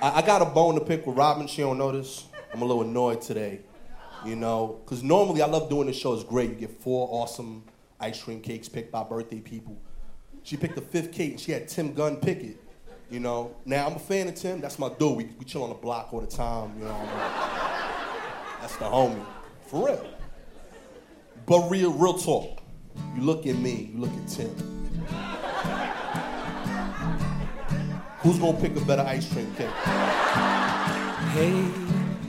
I, I got a bone to pick with Robin. She don't this. I'm a little annoyed today, you know, because normally I love doing this show. It's great. You get four awesome ice cream cakes picked by birthday people. She picked the fifth cake and she had Tim Gunn pick it. You know, now I'm a fan of Tim. That's my dude. We, we chill on the block all the time. You know, that's the homie, for real. But real, real talk. You look at me. You look at Tim. Who's gonna pick a better ice cream cake? Hey,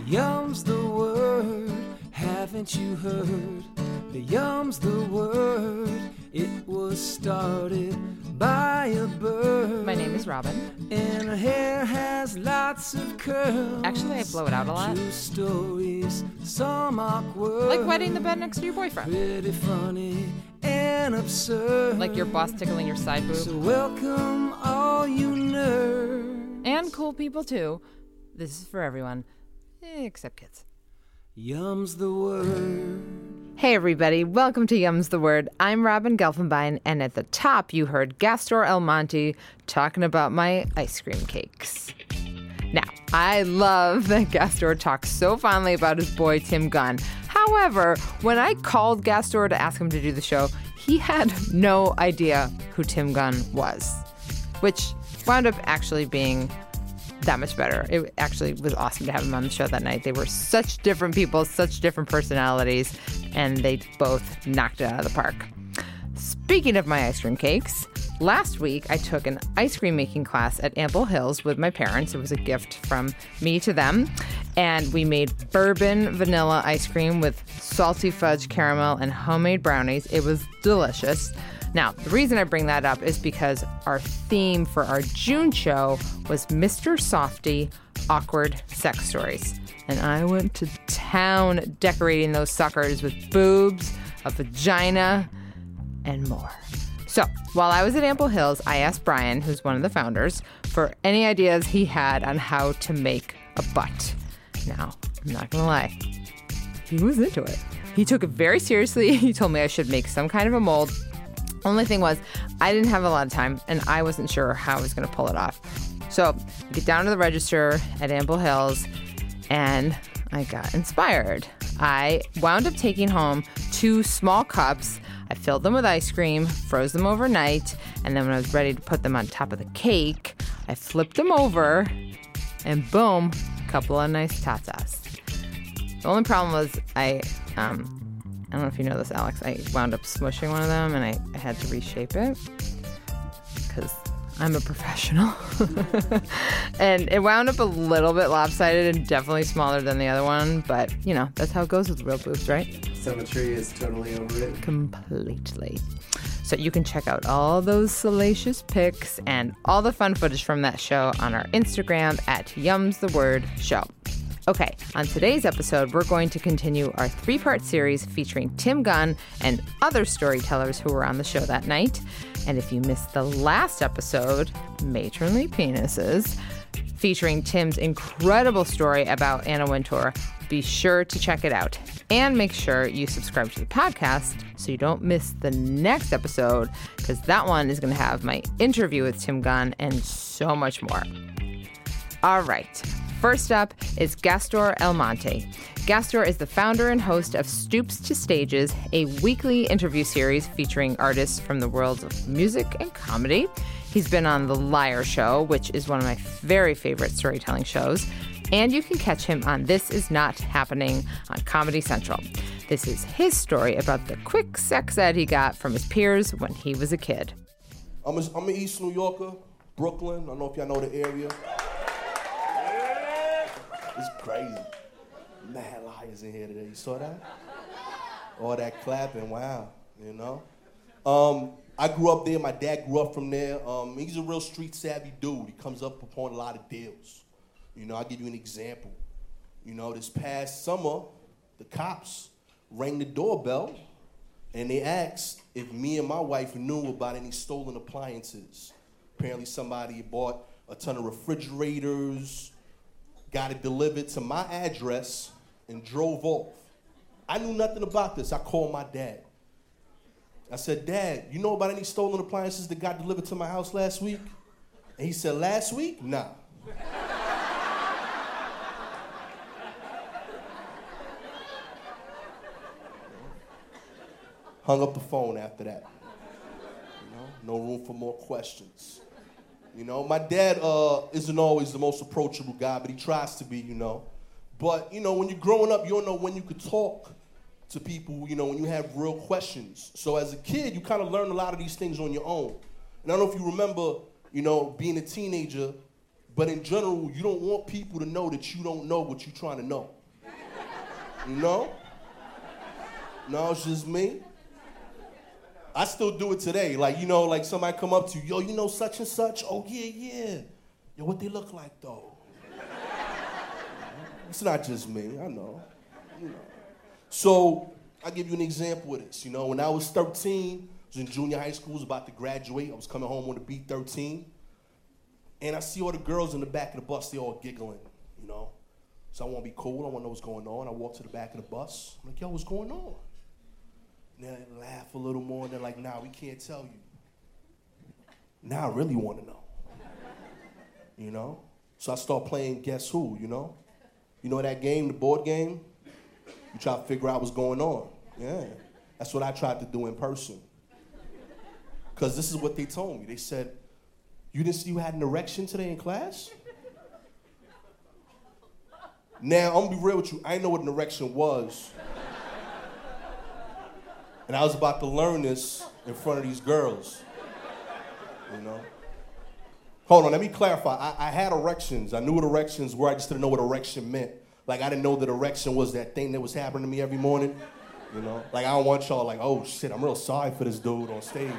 yum's the word. Haven't you heard? The yum's the word. It was started by a bird. My name is Robin. And her hair has lots of curls. Actually, I blow it out a lot. True stories, some awkward. Like wetting the bed next to your boyfriend. Pretty funny and absurd. Like your boss tickling your side boob. So welcome all you nerds. And cool people too. This is for everyone, except kids. Yum's the word. Hey everybody, welcome to Yum's the Word. I'm Robin Gelfenbein, and at the top you heard Gastor Almonte talking about my ice cream cakes. Now, I love that Gastor talks so fondly about his boy Tim Gunn. However, when I called Gastor to ask him to do the show, he had no idea who Tim Gunn was, which wound up actually being that much better. It actually was awesome to have him on the show that night. They were such different people, such different personalities, and they both knocked it out of the park. Speaking of my ice cream cakes, last week I took an ice cream making class at Ample Hills with my parents. It was a gift from me to them. And we made bourbon vanilla ice cream with salty fudge caramel and homemade brownies. It was delicious. Now, the reason I bring that up is because our theme for our June show was Mr. Softee Awkward Sex Stories. And I went to town decorating those suckers with boobs, a vagina, and more. So, while I was at Ample Hills, I asked Brian, who's one of the founders, for any ideas he had on how to make a butt. Now, I'm not gonna lie, he was into it. He took it very seriously. He told me I should make some kind of a mold only thing was, I didn't have a lot of time and I wasn't sure how I was going to pull it off. So I get down to the register at Ample Hills and I got inspired. I wound up taking home two small cups. I filled them with ice cream, froze them overnight, and then when I was ready to put them on top of the cake, I flipped them over and boom, a couple of nice tatas. The only problem was I um, don't know if you know this, Alex. I wound up smushing one of them and I, I had to reshape it because I'm a professional. and it wound up a little bit lopsided and definitely smaller than the other one, but you know, that's how it goes with real boobs, right? Symmetry is totally overrated. Completely. So you can check out all those salacious pics and all the fun footage from that show on our Instagram at Yums the Word Show. Okay, on today's episode, we're going to continue our three part series featuring Tim Gunn and other storytellers who were on the show that night. And if you missed the last episode, Matronly Penises, featuring Tim's incredible story about Anna Wintour, be sure to check it out. And make sure you subscribe to the podcast so you don't miss the next episode, because that one is going to have my interview with Tim Gunn and so much more. All right. First up is Gastor Almonte. Gastor is the founder and host of Stoops to Stages, a weekly interview series featuring artists from the worlds of music and comedy. He's been on The Liar Show, which is one of my very favorite storytelling shows. And you can catch him on This Is Not Happening on Comedy Central. This is his story about the quick sex ed he got from his peers when he was a kid. I'm, a, I'm an East New Yorker, Brooklyn. I don't know if y'all know the area. It's crazy. Mad liars in here today. You saw that? All that clapping, wow, you know? Um, I grew up there. My dad grew up from there. Um, he's a real street savvy dude. He comes up upon a lot of deals. You know, I'll give you an example. You know, this past summer, the cops rang the doorbell and they asked if me and my wife knew about any stolen appliances. Apparently, somebody bought a ton of refrigerators, got it delivered to my address, and drove off. I knew nothing about this. I called my dad. I said, Dad, you know about any stolen appliances that got delivered to my house last week? And he said, Last week? Nah. Hung up the phone after that. You know, no room for more questions. You know, my dad uh, isn't always the most approachable guy, but he tries to be, you know. But, you know, when you're growing up, you don't know when you could talk to people, you know, when you have real questions. So as a kid, you kind of learn a lot of these things on your own. And I don't know if you remember, you know, being a teenager, but in general, you don't want people to know that you don't know what you're trying to know. You know? No, it's just me. I still do it today. Like, you know, like somebody come up to you, yo, you know such and such? Oh, yeah, yeah. Yo, what they look like, though? it's not just me, I know. You know. So, I'll give you an example of this. You know, when I was 13, I was in junior high school, was about to graduate. I was coming home on the B-13. And I see all the girls in the back of the bus, they all giggling, you know. So I want to be cool, I want to know what's going on. I walk to the back of the bus. I'm like, yo, what's going on? And they laugh a little more, and they're like, nah, we can't tell you. Now I really want to know. You know? So I start playing Guess Who, you know? You know that game, the board game? You try to figure out what's going on. Yeah. That's what I tried to do in person. Because this is what they told me. They said, You didn't see you had an erection today in class? Now, I'm gonna be real with you. I didn't know what an erection was. And I was about to learn this in front of these girls. You know? Hold on, let me clarify. I, I, had erections. I knew what erections were. I just didn't know what erection meant. Like I didn't know that erection was that thing that was happening to me every morning. You know? Like I don't want y'all like, oh shit, I'm real sorry for this dude on stage.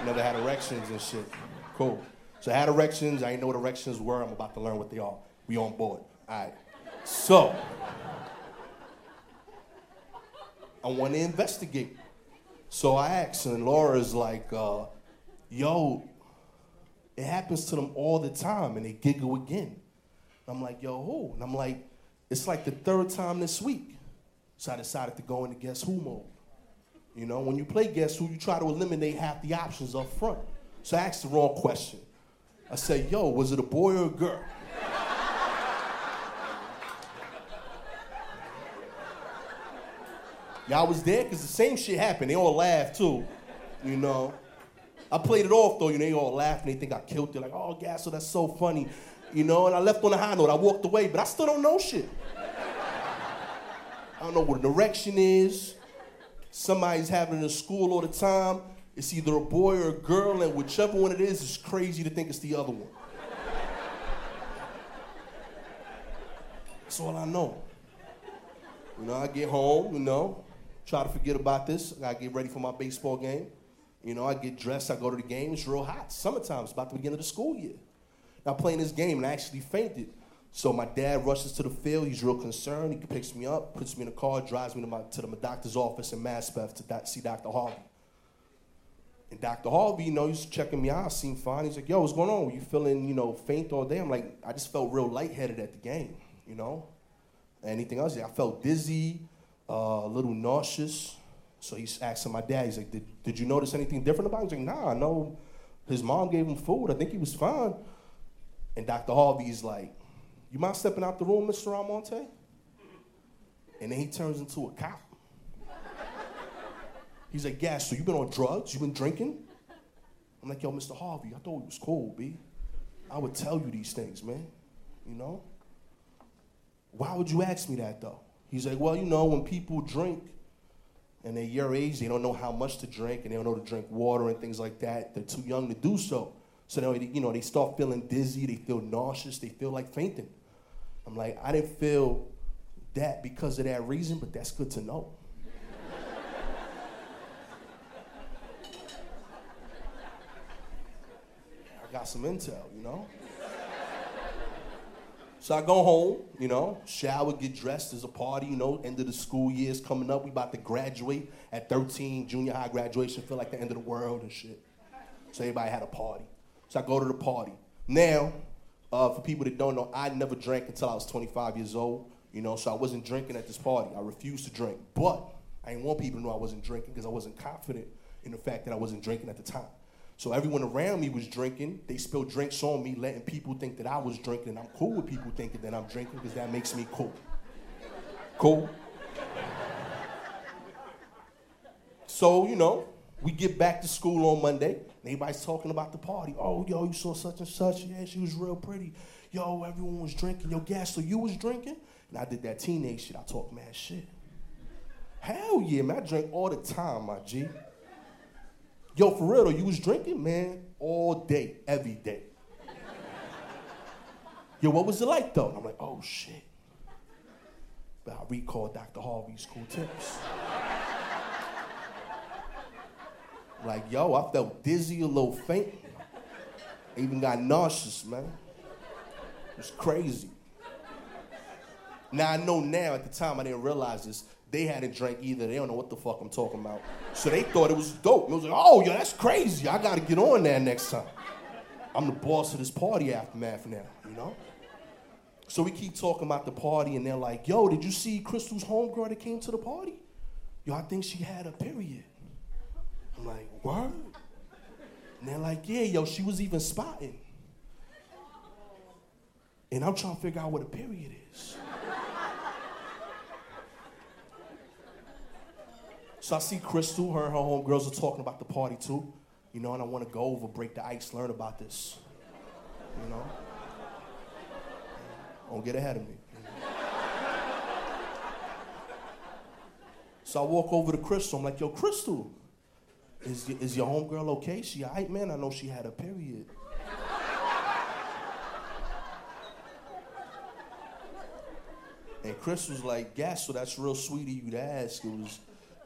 You never had erections and shit. Cool. So I had erections. I didn't know what erections were. I'm about to learn what they are. We on board. All right. So I want to investigate. So I asked, and Laura's like, uh, yo, it happens to them all the time, and they giggle again. I'm like, yo, who? And I'm like, it's like the third time this week. So I decided to go into Guess Who mode. You know, when you play Guess Who, you try to eliminate half the options up front. So I asked the wrong question. I said, yo, was it a boy or a girl? Y'all was there because the same shit happened. They all laughed too, you know. I played it off though, you know, they all laughed and they think I killed it. Like, oh, Gasso, that's so funny, you know. And I left on a high note. I walked away, but I still don't know shit. I don't know what an erection is. Somebody's having it in school all the time. It's either a boy or a girl, and whichever one it is, it's crazy to think it's the other one. That's all I know. You know, I get home, you know, try to forget about this. I get ready for my baseball game. You know, I get dressed, I go to the game. It's real hot. Summertime. It's about the beginning of the school year. Now playing this game, and I actually fainted. So my dad rushes to the field. He's real concerned. He picks me up, puts me in a car, drives me to, my, to the doctor's office in Maspeth to see Dr. Harvey. And Dr. Harvey, you know, he's checking me out. I seem fine. He's like, yo, what's going on? You feeling, you know, faint all day? I'm like, I just felt real lightheaded at the game, you know? Anything else? I felt dizzy, uh, a little nauseous. So he's asking my dad, he's like, did, did you notice anything different about him? He's like, nah, no. His mom gave him food. I think he was fine. And Dr. Harvey's like, you mind stepping out the room, Mr. Almonte? And then he turns into a cop. He's like, yeah, so you been on drugs? You been drinking? I'm like, yo, Mr. Harvey, I thought he was cool, B. I would tell you these things, man. You know? Why would you ask me that though? He's like, well, you know, when people drink and they're your age, they don't know how much to drink and they don't know to drink water and things like that. They're too young to do so. So now, you know, they start feeling dizzy, they feel nauseous, they feel like fainting. I'm like, I didn't feel that because of that reason, but that's good to know. I got some intel, you know? So I go home, you know, shower, get dressed. There's a party, you know, end of the school year is coming up. We about to graduate at 13, junior high graduation, feel like the end of the world and shit. So everybody had a party. So I go to the party. Now, uh, for people that don't know, I never drank until I was 25 years old, you know, so I wasn't drinking at this party. I refused to drink. But I didn't want people to know I wasn't drinking because I wasn't confident in the fact that I wasn't drinking at the time. So everyone around me was drinking. They spilled drinks on me, letting people think that I was drinking. I'm cool with people thinking that I'm drinking because that makes me cool. Cool? So, you know, we get back to school on Monday, and everybody's talking about the party. Oh, yo, you saw such and such. Yeah, she was real pretty. Yo, everyone was drinking. Yo, gas, so you was drinking? And I did that teenage shit. I talk mad shit. Hell yeah, man. I drink all the time, my G. Yo, for real though, you was drinking, man, all day, every day. Yo, what was it like though? And I'm like, oh shit. But I recall Dr. Harvey's cool tips. like, yo, I felt dizzy, a little faint. I even got nauseous, man. It was crazy. Now I know now, at the time I didn't realize this. They hadn't drank either. They don't know what the fuck I'm talking about. So they thought it was dope. It was like, oh, yo, that's crazy. I gotta get on there next time. I'm the boss of this party aftermath now, you know? So we keep talking about the party, and they're like, yo, did you see Crystal's homegirl that came to the party? Yo, I think she had a period. I'm like, what? And they're like, yeah, yo, she was even spotting. And I'm trying to figure out what a period is. So I see Crystal, her and her homegirls are talking about the party too, you know, and I want to go over, break the ice, learn about this, you know. Don't get ahead of me. So I walk over to Crystal. I'm like, yo, Crystal, is, is your homegirl okay? She all right, man? I know she had a period. and Crystal's like, gas, so that's real sweet of you to ask. It was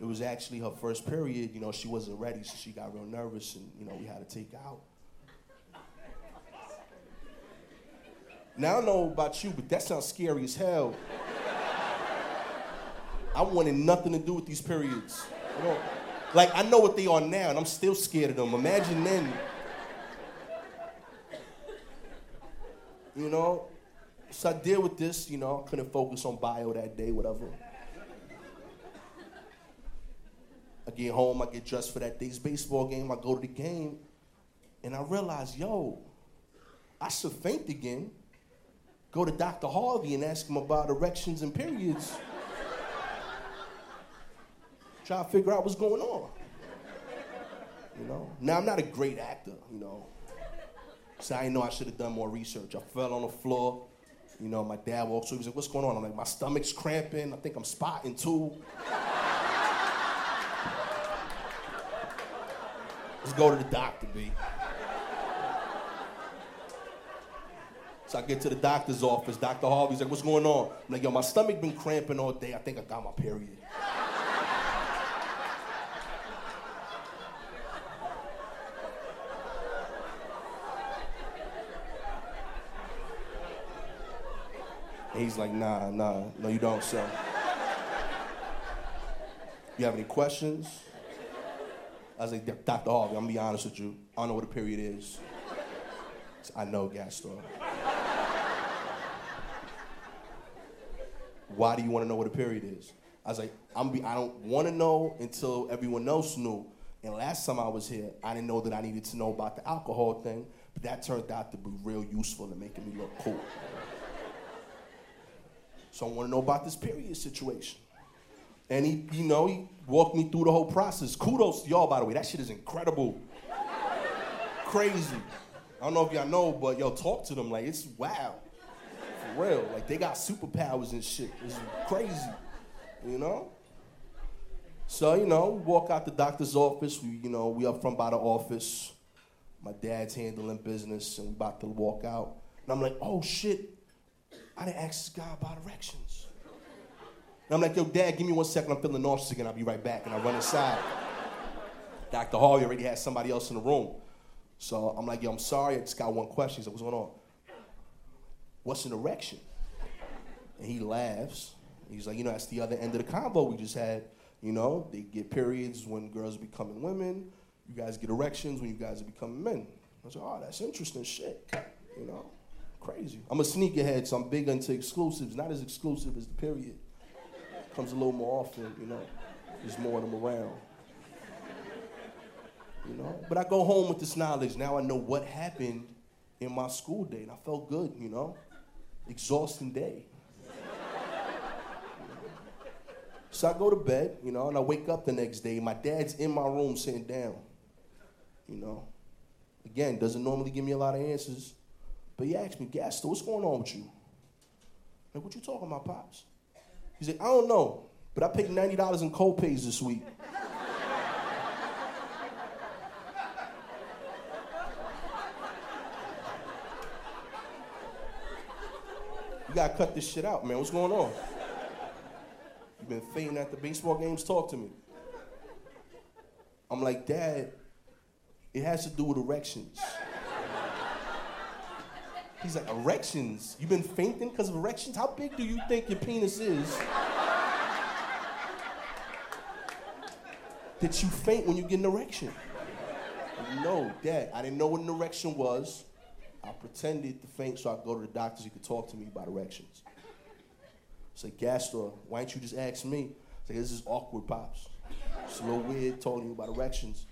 it was actually her first period. You know, she wasn't ready, so she got real nervous, and you know, we had to take her out. Now I don't know about you, but that sounds scary as hell. I wanted nothing to do with these periods. You know, like I know what they are now, and I'm still scared of them. Imagine then. You know, so I deal with this. You know, couldn't focus on bio that day, whatever. I get home, I get dressed for that day's baseball game, I go to the game, and I realize, yo, I should faint again. Go to Dr. Harvey and ask him about erections and periods. Try to figure out what's going on. You know? Now I'm not a great actor, you know. So I know I should have done more research. I fell on the floor. You know, my dad walks through, he's like, what's going on? I'm like, my stomach's cramping. I think I'm spotting too. Let's go to the doctor, B. So I get to the doctor's office. Dr. Harvey's like, what's going on? I'm like, yo, my stomach been cramping all day. I think I got my period. And he's like, nah, nah, no, you don't, sir. You have any questions? I was like, Dr. Harvey, I'm gonna be honest with you. I don't know what a period is. I know, Gastor. Why do you want to know what a period is? I was like, I'm be, I don't want to know until everyone else knew. And last time I was here, I didn't know that I needed to know about the alcohol thing, but that turned out to be real useful in making me look cool. So I want to know about this period situation. And he, you know, he walked me through the whole process. Kudos to y'all, by the way. That shit is incredible. Crazy. I don't know if y'all know, but yo, talk to them. Like, it's wow. For real. Like, they got superpowers and shit. It's crazy. You know? So, you know, we walk out the doctor's office. We, you know, we up front by the office. My dad's handling business, and we about to walk out. And I'm like, oh shit, I didn't ask this guy about erections. And I'm like, yo, dad, give me one second. I'm feeling nauseous again. I'll be right back. And I run inside. Dr. Harvey already had somebody else in the room. So I'm like, yo, I'm sorry. I just got one question. He's like, what's going on? What's an erection? And he laughs. He's like, you know, that's the other end of the convo we just had. You know, they get periods when girls are becoming women. You guys get erections when you guys are becoming men. I was like, oh, that's interesting shit. You know, crazy. I'm a sneakerhead, so I'm big into exclusives. Not as exclusive as the period. Comes a little more often, you know. There's more of them around. You know? But I go home with this knowledge. Now I know what happened in my school day, and I felt good, you know. Exhausting day. So I go to bed, you know, and I wake up the next day. My dad's in my room sitting down, you know. Again, doesn't normally give me a lot of answers, but he asked me, Gastor, what's going on with you? Like, what you talking about, Pops? He said, I don't know, but I paid $90 in co-pays this week. You gotta cut this shit out, man. What's going on? You've been fainting at the baseball games? Talk to me. I'm like, Dad, it has to do with erections. He's like, erections? You've been fainting because of erections? How big do you think your penis is? that you faint when you get an erection? No, Dad, I didn't know what an erection was. I pretended to faint so I could go to the doctors. He could talk to me about erections. I said, Gastor, why don't you just ask me? I said, this is awkward, Pops. It's a little weird talking about erections.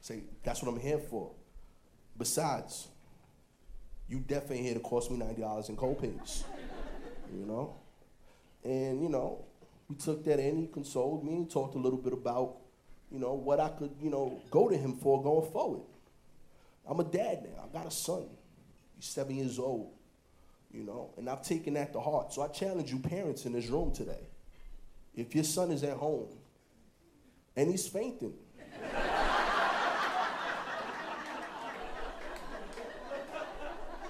I say, that's what I'm here for. Besides, you definitely here to cost me $90 in co-pays. You know? And, you know, we took that in, he consoled me, and talked a little bit about, you know, what I could, you know, go to him for going forward. I'm a dad now. I got a son. He's seven years old, you know, and I've taken that to heart. So I challenge you, parents in this room today. If your son is at home and he's fainting,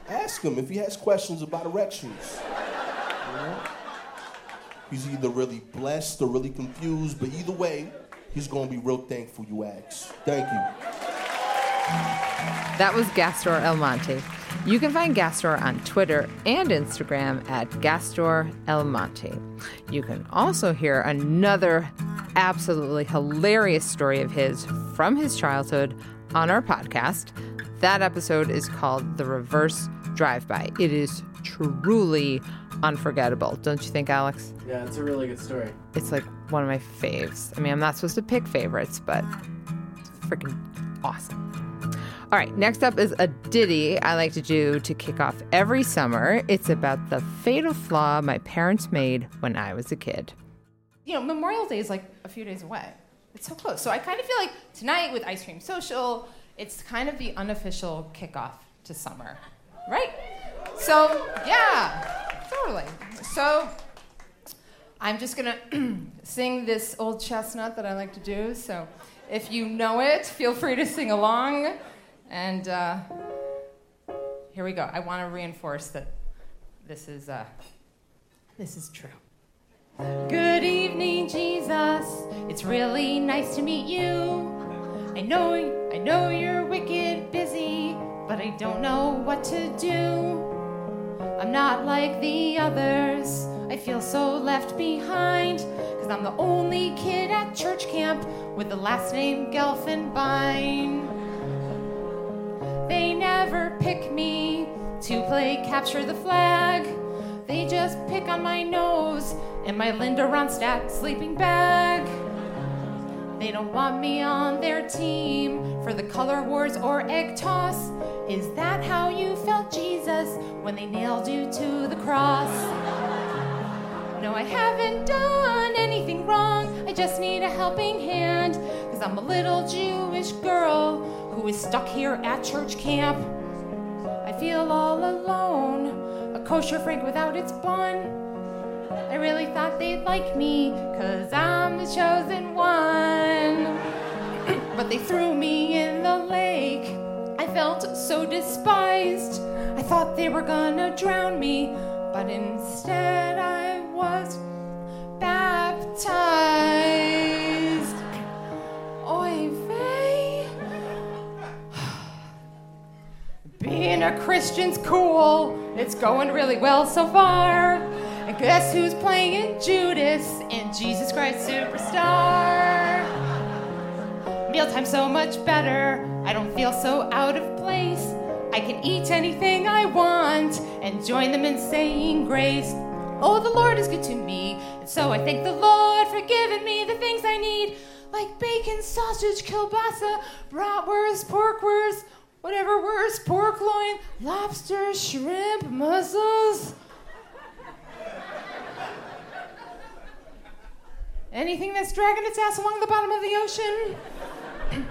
ask him if he has questions about erections. You know? He's either really blessed or really confused, but either way, he's gonna be real thankful you asked. Thank you. That was Gastor Almonte. You can find Gastor on Twitter and Instagram at Gastor Almonte. You can also hear another absolutely hilarious story of his from his childhood on our podcast. That episode is called The Reverse Drive By. It is truly unforgettable, don't you think, Alex? Yeah, it's a really good story. It's like one of my faves. I mean, I'm not supposed to pick favorites, but it's freaking awesome. All right, next up is a ditty I like to do to kick off every summer. It's about the fatal flaw my parents made when I was a kid. You know, Memorial Day is like a few days away. It's so close. So I kind of feel like tonight with Ice Cream Social, it's kind of the unofficial kickoff to summer, right? So, yeah, totally. So I'm just gonna sing this old chestnut that I like to do. So if you know it, feel free to sing along. And uh, here we go. I want to reinforce that this is uh, this is true. Good evening, Jesus. It's really nice to meet you. I know I know you're wicked busy, but I don't know what to do. I'm not like the others. I feel so left behind, cause I'm the only kid at church camp with the last name Gelfenbein. They never pick me to play capture the flag. They just pick on my nose and my Linda Ronstadt sleeping bag. They don't want me on their team for the color wars or egg toss. Is that how you felt, Jesus, when they nailed you to the cross? No, I haven't done anything wrong. I just need a helping hand. Cause I'm a little Jewish girl who is stuck here at church camp. I feel all alone, a kosher Frank without its bun. I really thought they'd like me, cause I'm the chosen one. but they threw me in the lake. I felt so despised. I thought they were gonna drown me, but instead I was baptized. Oy vey. Being a Christian's cool. It's going really well so far. Guess who's playing Judas in Jesus Christ Superstar? Mealtime's so much better. I don't feel so out of place. I can eat anything I want and join them in saying grace. Oh, the Lord is good to me, and so I thank the Lord for giving me the things I need, like bacon, sausage, kielbasa, bratwurst, porkwurst, whatever wurst, pork loin, lobster, shrimp, mussels. Anything that's dragging its ass along the bottom of the ocean,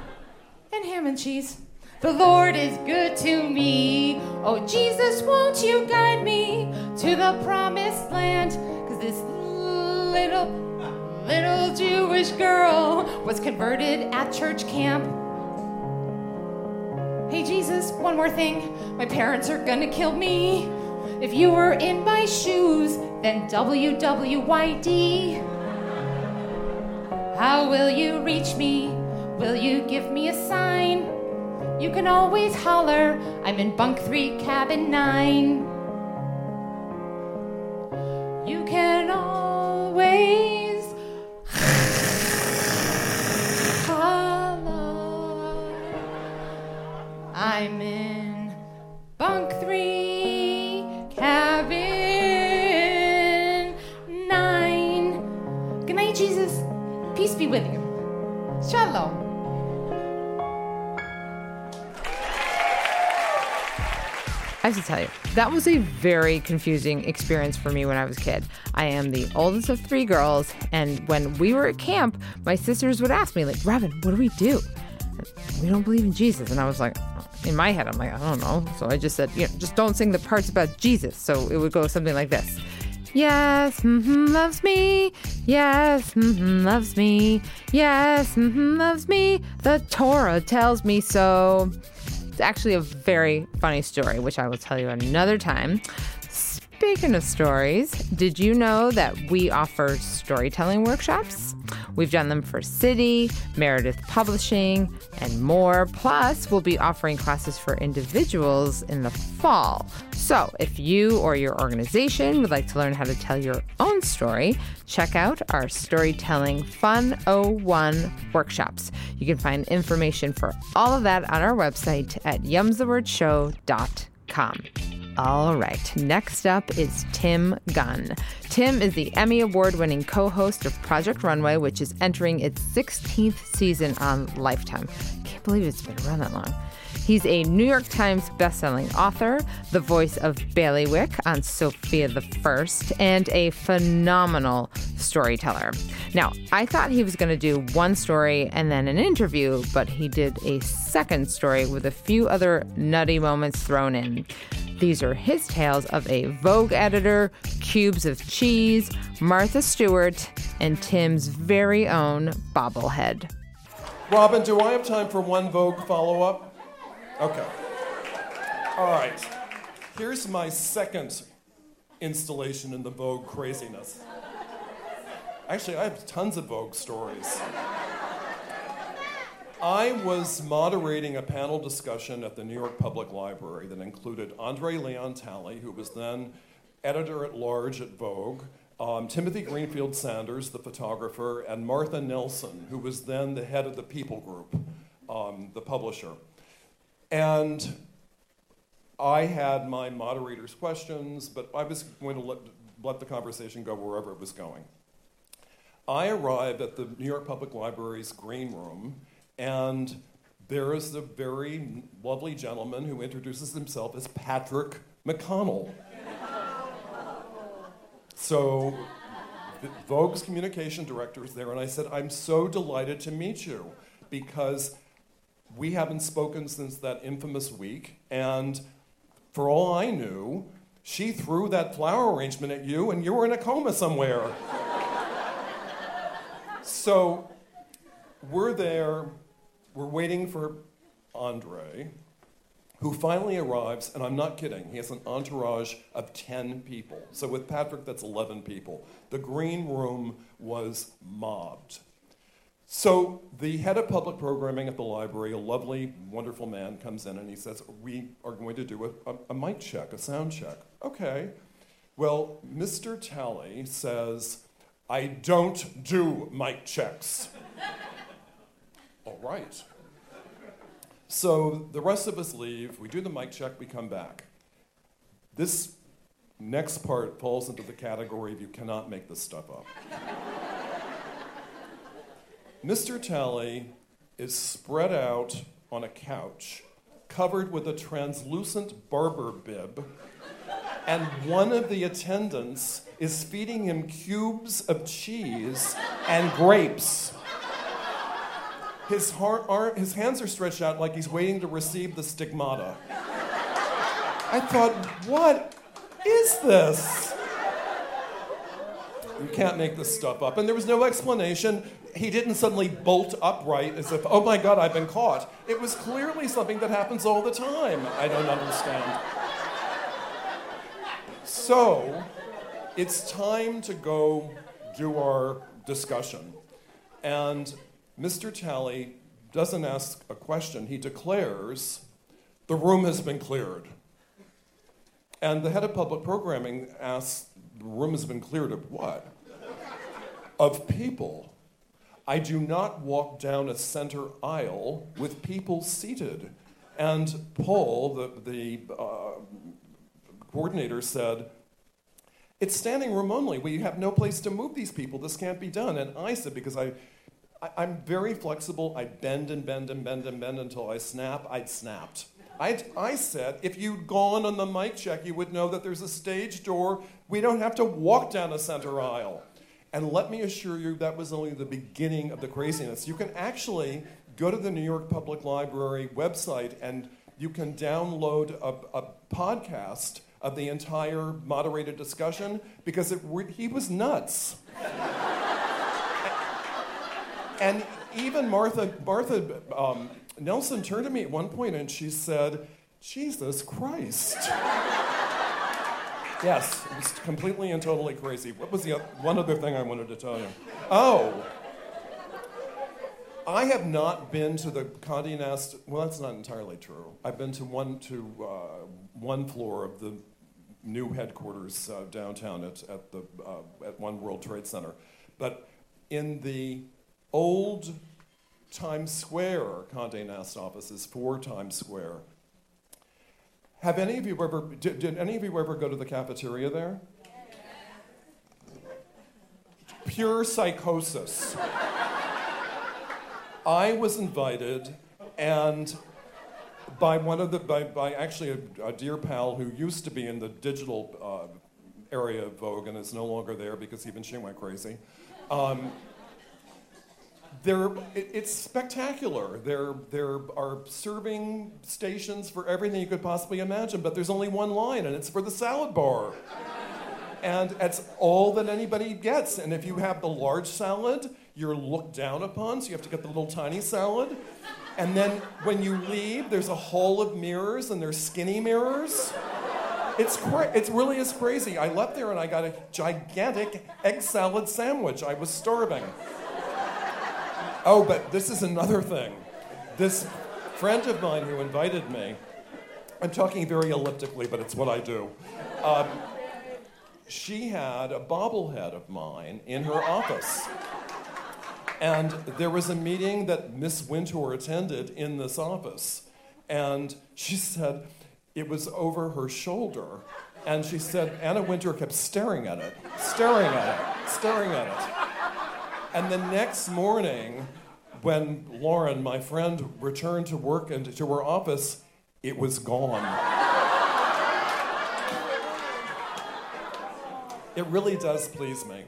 and ham and cheese. The Lord is good to me. Oh, Jesus, won't you guide me to the promised land? Cause this little, little Jewish girl was converted at church camp. Hey, Jesus, one more thing. My parents are gonna kill me. If you were in my shoes, then WWYD. How will you reach me? Will you give me a sign? You can always holler, I'm in bunk 3, cabin 9. That was a very confusing experience for me when I was a kid. I am the oldest of three girls, and when we were at camp, my sisters would ask me, like, Robin, what do we do? We don't believe in Jesus. And I was like, in my head, I'm like, I don't know. So I just said, you know, just don't sing the parts about Jesus. So it would go something like this. Yes, mm-hmm, loves me. Yes, mm-hmm, loves me. Yes, mm-hmm, loves me. The Torah tells me so. It's actually a very funny story, which I will tell you another time. Speaking of stories, did you know that we offer storytelling workshops? We've done them for Citi, Meredith Publishing, and more. Plus, we'll be offering classes for individuals in the fall. So, if you or your organization would like to learn how to tell your own story, check out our Storytelling Fun 01 workshops. You can find information for all of that on our website at yumsthewordshow.com. All right, next up is Tim Gunn. Tim is the Emmy Award winning co host of Project Runway, which is entering its 16th season on Lifetime. Can't believe it's been around that long. He's a New York Times bestselling author, the voice of Baileywick on Sofia the First, and a phenomenal storyteller. Now, I thought he was going to do one story and then an interview, but he did a second story with a few other nutty moments thrown in. These are his tales of a Vogue editor, cubes of cheese, Martha Stewart, and Tim's very own bobblehead. Robin, do I have time for one Vogue follow up? Okay. All right. Here's my second installation in the Vogue craziness. Actually, I have tons of Vogue stories. I was moderating a panel discussion at the New York Public Library that included Andre Leon Talley, who was then editor at large at Vogue, um, Timothy Greenfield Sanders, the photographer, and Martha Nelson, who was then the head of the People Group, um, the publisher. And I had my moderator's questions, but I was going to let, let the conversation go wherever it was going. I arrived at the New York Public Library's green room, and there is a very lovely gentleman who introduces himself as Patrick O'Connell. so, Vogue's communication director is there, and I said, I'm so delighted to meet you because we haven't spoken since that infamous week, and for all I knew, she threw that flower arrangement at you and you were in a coma somewhere. so we're there, we're waiting for Andre, who finally arrives, and I'm not kidding, he has an entourage of 10 people. So with Patrick, that's 11 people. The green room was mobbed. So the head of public programming at the library, a lovely, wonderful man, comes in and he says, "We are going to do a, a, a mic check, a sound check." Okay. Well, Mr. Talley says, "I don't do mic checks." All right. So the rest of us leave. We do the mic check. We come back. This next part falls into the category of you cannot make this stuff up. Mr. Talley is spread out on a couch, covered with a translucent barber bib, and one of the attendants is feeding him cubes of cheese and grapes. His, heart, ar- his hands are stretched out like he's waiting to receive the stigmata. I thought, what is this? You can't make this stuff up. And there was no explanation. He didn't suddenly bolt upright as if, oh my God, I've been caught. It was clearly something that happens all the time. I don't understand. So, it's time to go do our discussion. And Mr. Talley doesn't ask a question, he declares, the room has been cleared. And the head of public programming asks, the room has been cleared of what? of people. I do not walk down a center aisle with people seated. And Paul, the, the uh, coordinator, said, It's standing room only. We have no place to move these people. This can't be done. And I said, Because I, I, am very flexible, I bend and bend and bend and bend until I snap, I'd snapped. I'd, I said, if you'd gone on the mic check, you would know that there's a stage door. We don't have to walk down a center aisle. And let me assure you, that was only the beginning of the craziness. You can actually go to the New York Public Library website and you can download a, a podcast of the entire moderated discussion because it, he was nuts. And even Martha, Martha um, Nelson turned to me at one point and she said, Jesus Christ. Yes, it was completely and totally crazy. What was the other, one other thing I wanted to tell you? Oh, I have not been to the Condé Nast. Well, that's not entirely true. I've been to one to uh, one floor of the new headquarters uh, downtown at, at the uh, at One World Trade Center, but in the old Times Square Condé Nast offices for Times Square have any of you ever, did, did any of you ever go to the cafeteria there? Pure psychosis. I was invited, and by one of the, by, by actually a, a dear pal who used to be in the digital uh, area of Vogue and is no longer there because even she went crazy. Um, it, it's spectacular. There, there are serving stations for everything you could possibly imagine, but there's only one line, and it's for the salad bar. and that's all that anybody gets. And if you have the large salad, you're looked down upon, so you have to get the little tiny salad. And then when you leave, there's a hall of mirrors, and there's skinny mirrors. It's cra- it really is crazy. I left there and I got a gigantic egg salad sandwich. I was starving. Oh, but this is another thing. This friend of mine who invited me, I'm talking very elliptically, but it's what I do. Um, she had a bobblehead of mine in her office. And there was a meeting that Miss Wintour attended in this office. And she said it was over her shoulder. And she said Anna Wintour kept staring at it, staring at it, staring at it. And the next morning, when Lauren, my friend, returned to work and to her office, it was gone. it really does please me.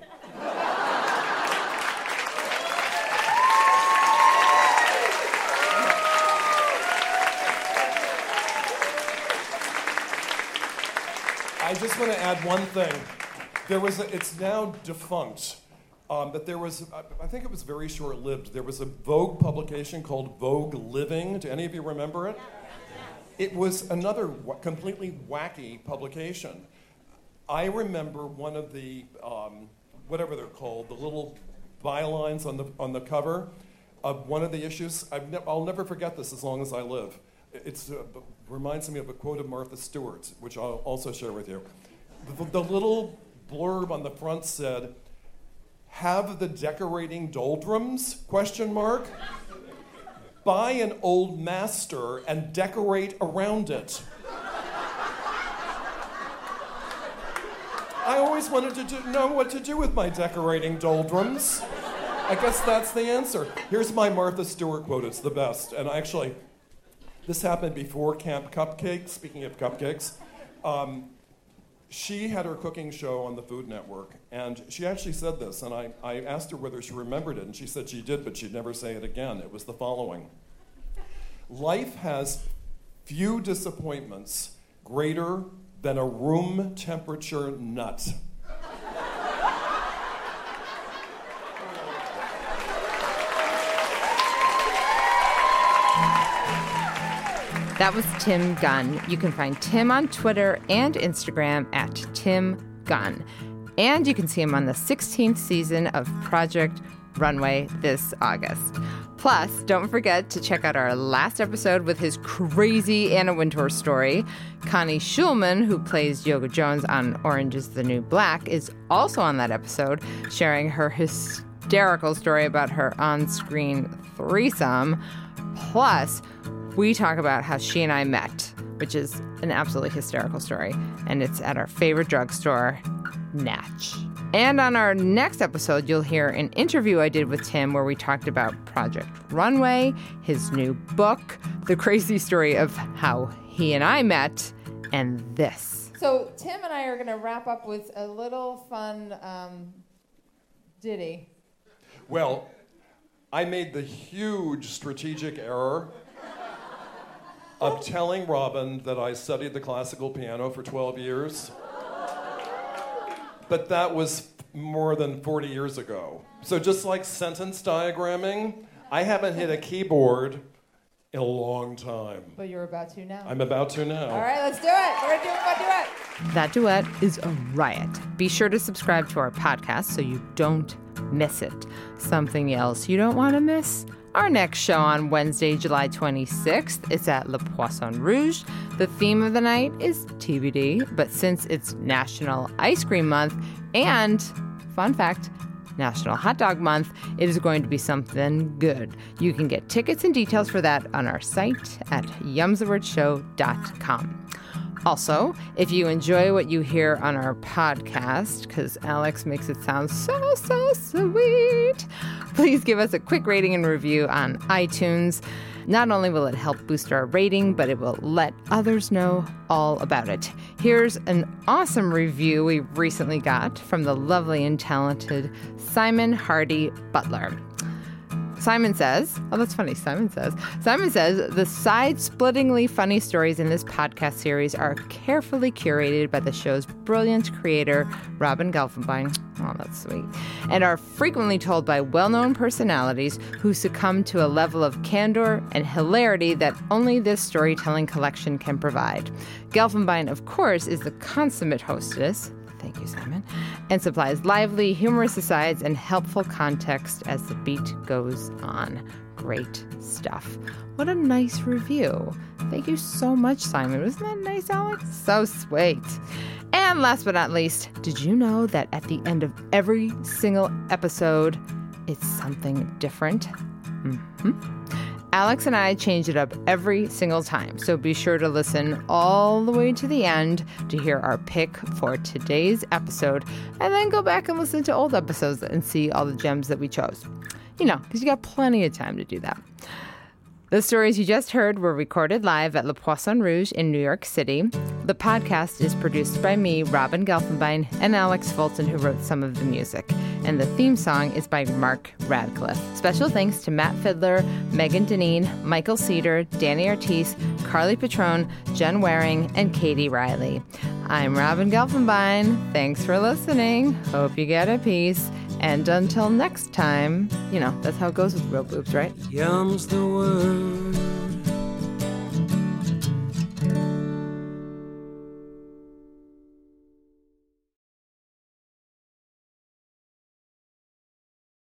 I just want to add one thing. There was a, it's now defunct. Um, but there was, I think it was very short lived. There was a Vogue publication called Vogue Living. Do any of you remember it? It was another w- completely wacky publication. I remember one of the, um, whatever they're called, the little bylines on the, on the cover of one of the issues. i ne- I'll never forget this as long as I live. It uh, reminds me of a quote of Martha Stewart, which I'll also share with you. The, the little blurb on the front said, have the decorating doldrums? Question mark. Buy an old master and decorate around it. I always wanted to do, know what to do with my decorating doldrums. I guess that's the answer. Here's my Martha Stewart quote. It's the best. And actually, this happened before Camp Cupcakes. Speaking of cupcakes, um, she had her cooking show on the Food Network, and she actually said this, and I, I asked her whether she remembered it, and she said she did, but she'd never say it again. It was the following Life has few disappointments greater than a room temperature nut. That was Tim Gunn. You can find Tim on Twitter and Instagram at Tim Gunn. And you can see him on the 16th season of Project Runway this August. Plus, don't forget to check out our last episode with his crazy Anna Wintour story. Connie Shulman, who plays Yoga Jones on Orange is the New Black, is also on that episode, sharing her hysterical story about her on screen threesome. Plus, we talk about how she and I met, which is an absolutely hysterical story, and it's at our favorite drugstore, Natch. And on our next episode, you'll hear an interview I did with Tim where we talked about Project Runway, his new book, the crazy story of how he and I met, and this. So Tim and I are going to wrap up with a little fun um, ditty. Well, I made the huge strategic error of telling Robin that I studied the classical piano for 12 years. But that was more than 40 years ago. So, just like sentence diagramming, I haven't hit a keyboard in a long time. But you're about to now. I'm about to now. All right, let's do it. We're going to do a duet. That duet is a riot. Be sure to subscribe to our podcast so you don't miss it. Something else you don't want to miss? Our next show on Wednesday, July 26th is at Le Poisson Rouge. The theme of the night is TBD, but since it's National Ice Cream Month and, fun fact, National Hot Dog Month, it is going to be something good. You can get tickets and details for that on our site at yumsthewordshow.com. Also, if you enjoy what you hear on our podcast, because Alex makes it sound so, so sweet, please give us a quick rating and review on iTunes. Not only will it help boost our rating, but it will let others know all about it. Here's an awesome review we recently got from the lovely and talented Simon Hardy Butler. Simon says, oh, that's funny. Simon says, Simon says, the side splittingly funny stories in this podcast series are carefully curated by the show's brilliant creator, Robin Gelfenbein. Oh, that's sweet. And are frequently told by well known personalities who succumb to a level of candor and hilarity that only this storytelling collection can provide. Gelfenbein, of course, is the consummate hostess. Thank you, Simon. And supplies lively, humorous asides and helpful context as the beat goes on. Great stuff. What a nice review. Thank you so much, Simon. Wasn't that nice, Alex? So sweet. And last but not least, did you know that at the end of every single episode, it's something different? Mm-hmm. Alex and I change it up every single time, so be sure to listen all the way to the end to hear our pick for today's episode, and then go back and listen to old episodes and see all the gems that we chose. You know, because you got plenty of time to do that. The stories you just heard were recorded live at Le Poisson Rouge in New York City. The podcast is produced by me, Robin Gelfenbein, and Alex Fulton, who wrote some of the music. And the theme song is by Mark Radcliffe. Special thanks to Matt Fiddler, Megan Deneen, Michael Cedar, Danny Ortiz, Carly Patrone, Jen Waring, and Katie Riley. I'm Robin Gelfenbein. Thanks for listening. Hope you get a piece. And until next time, you know, that's how it goes with real boobs, right? Yum's the word.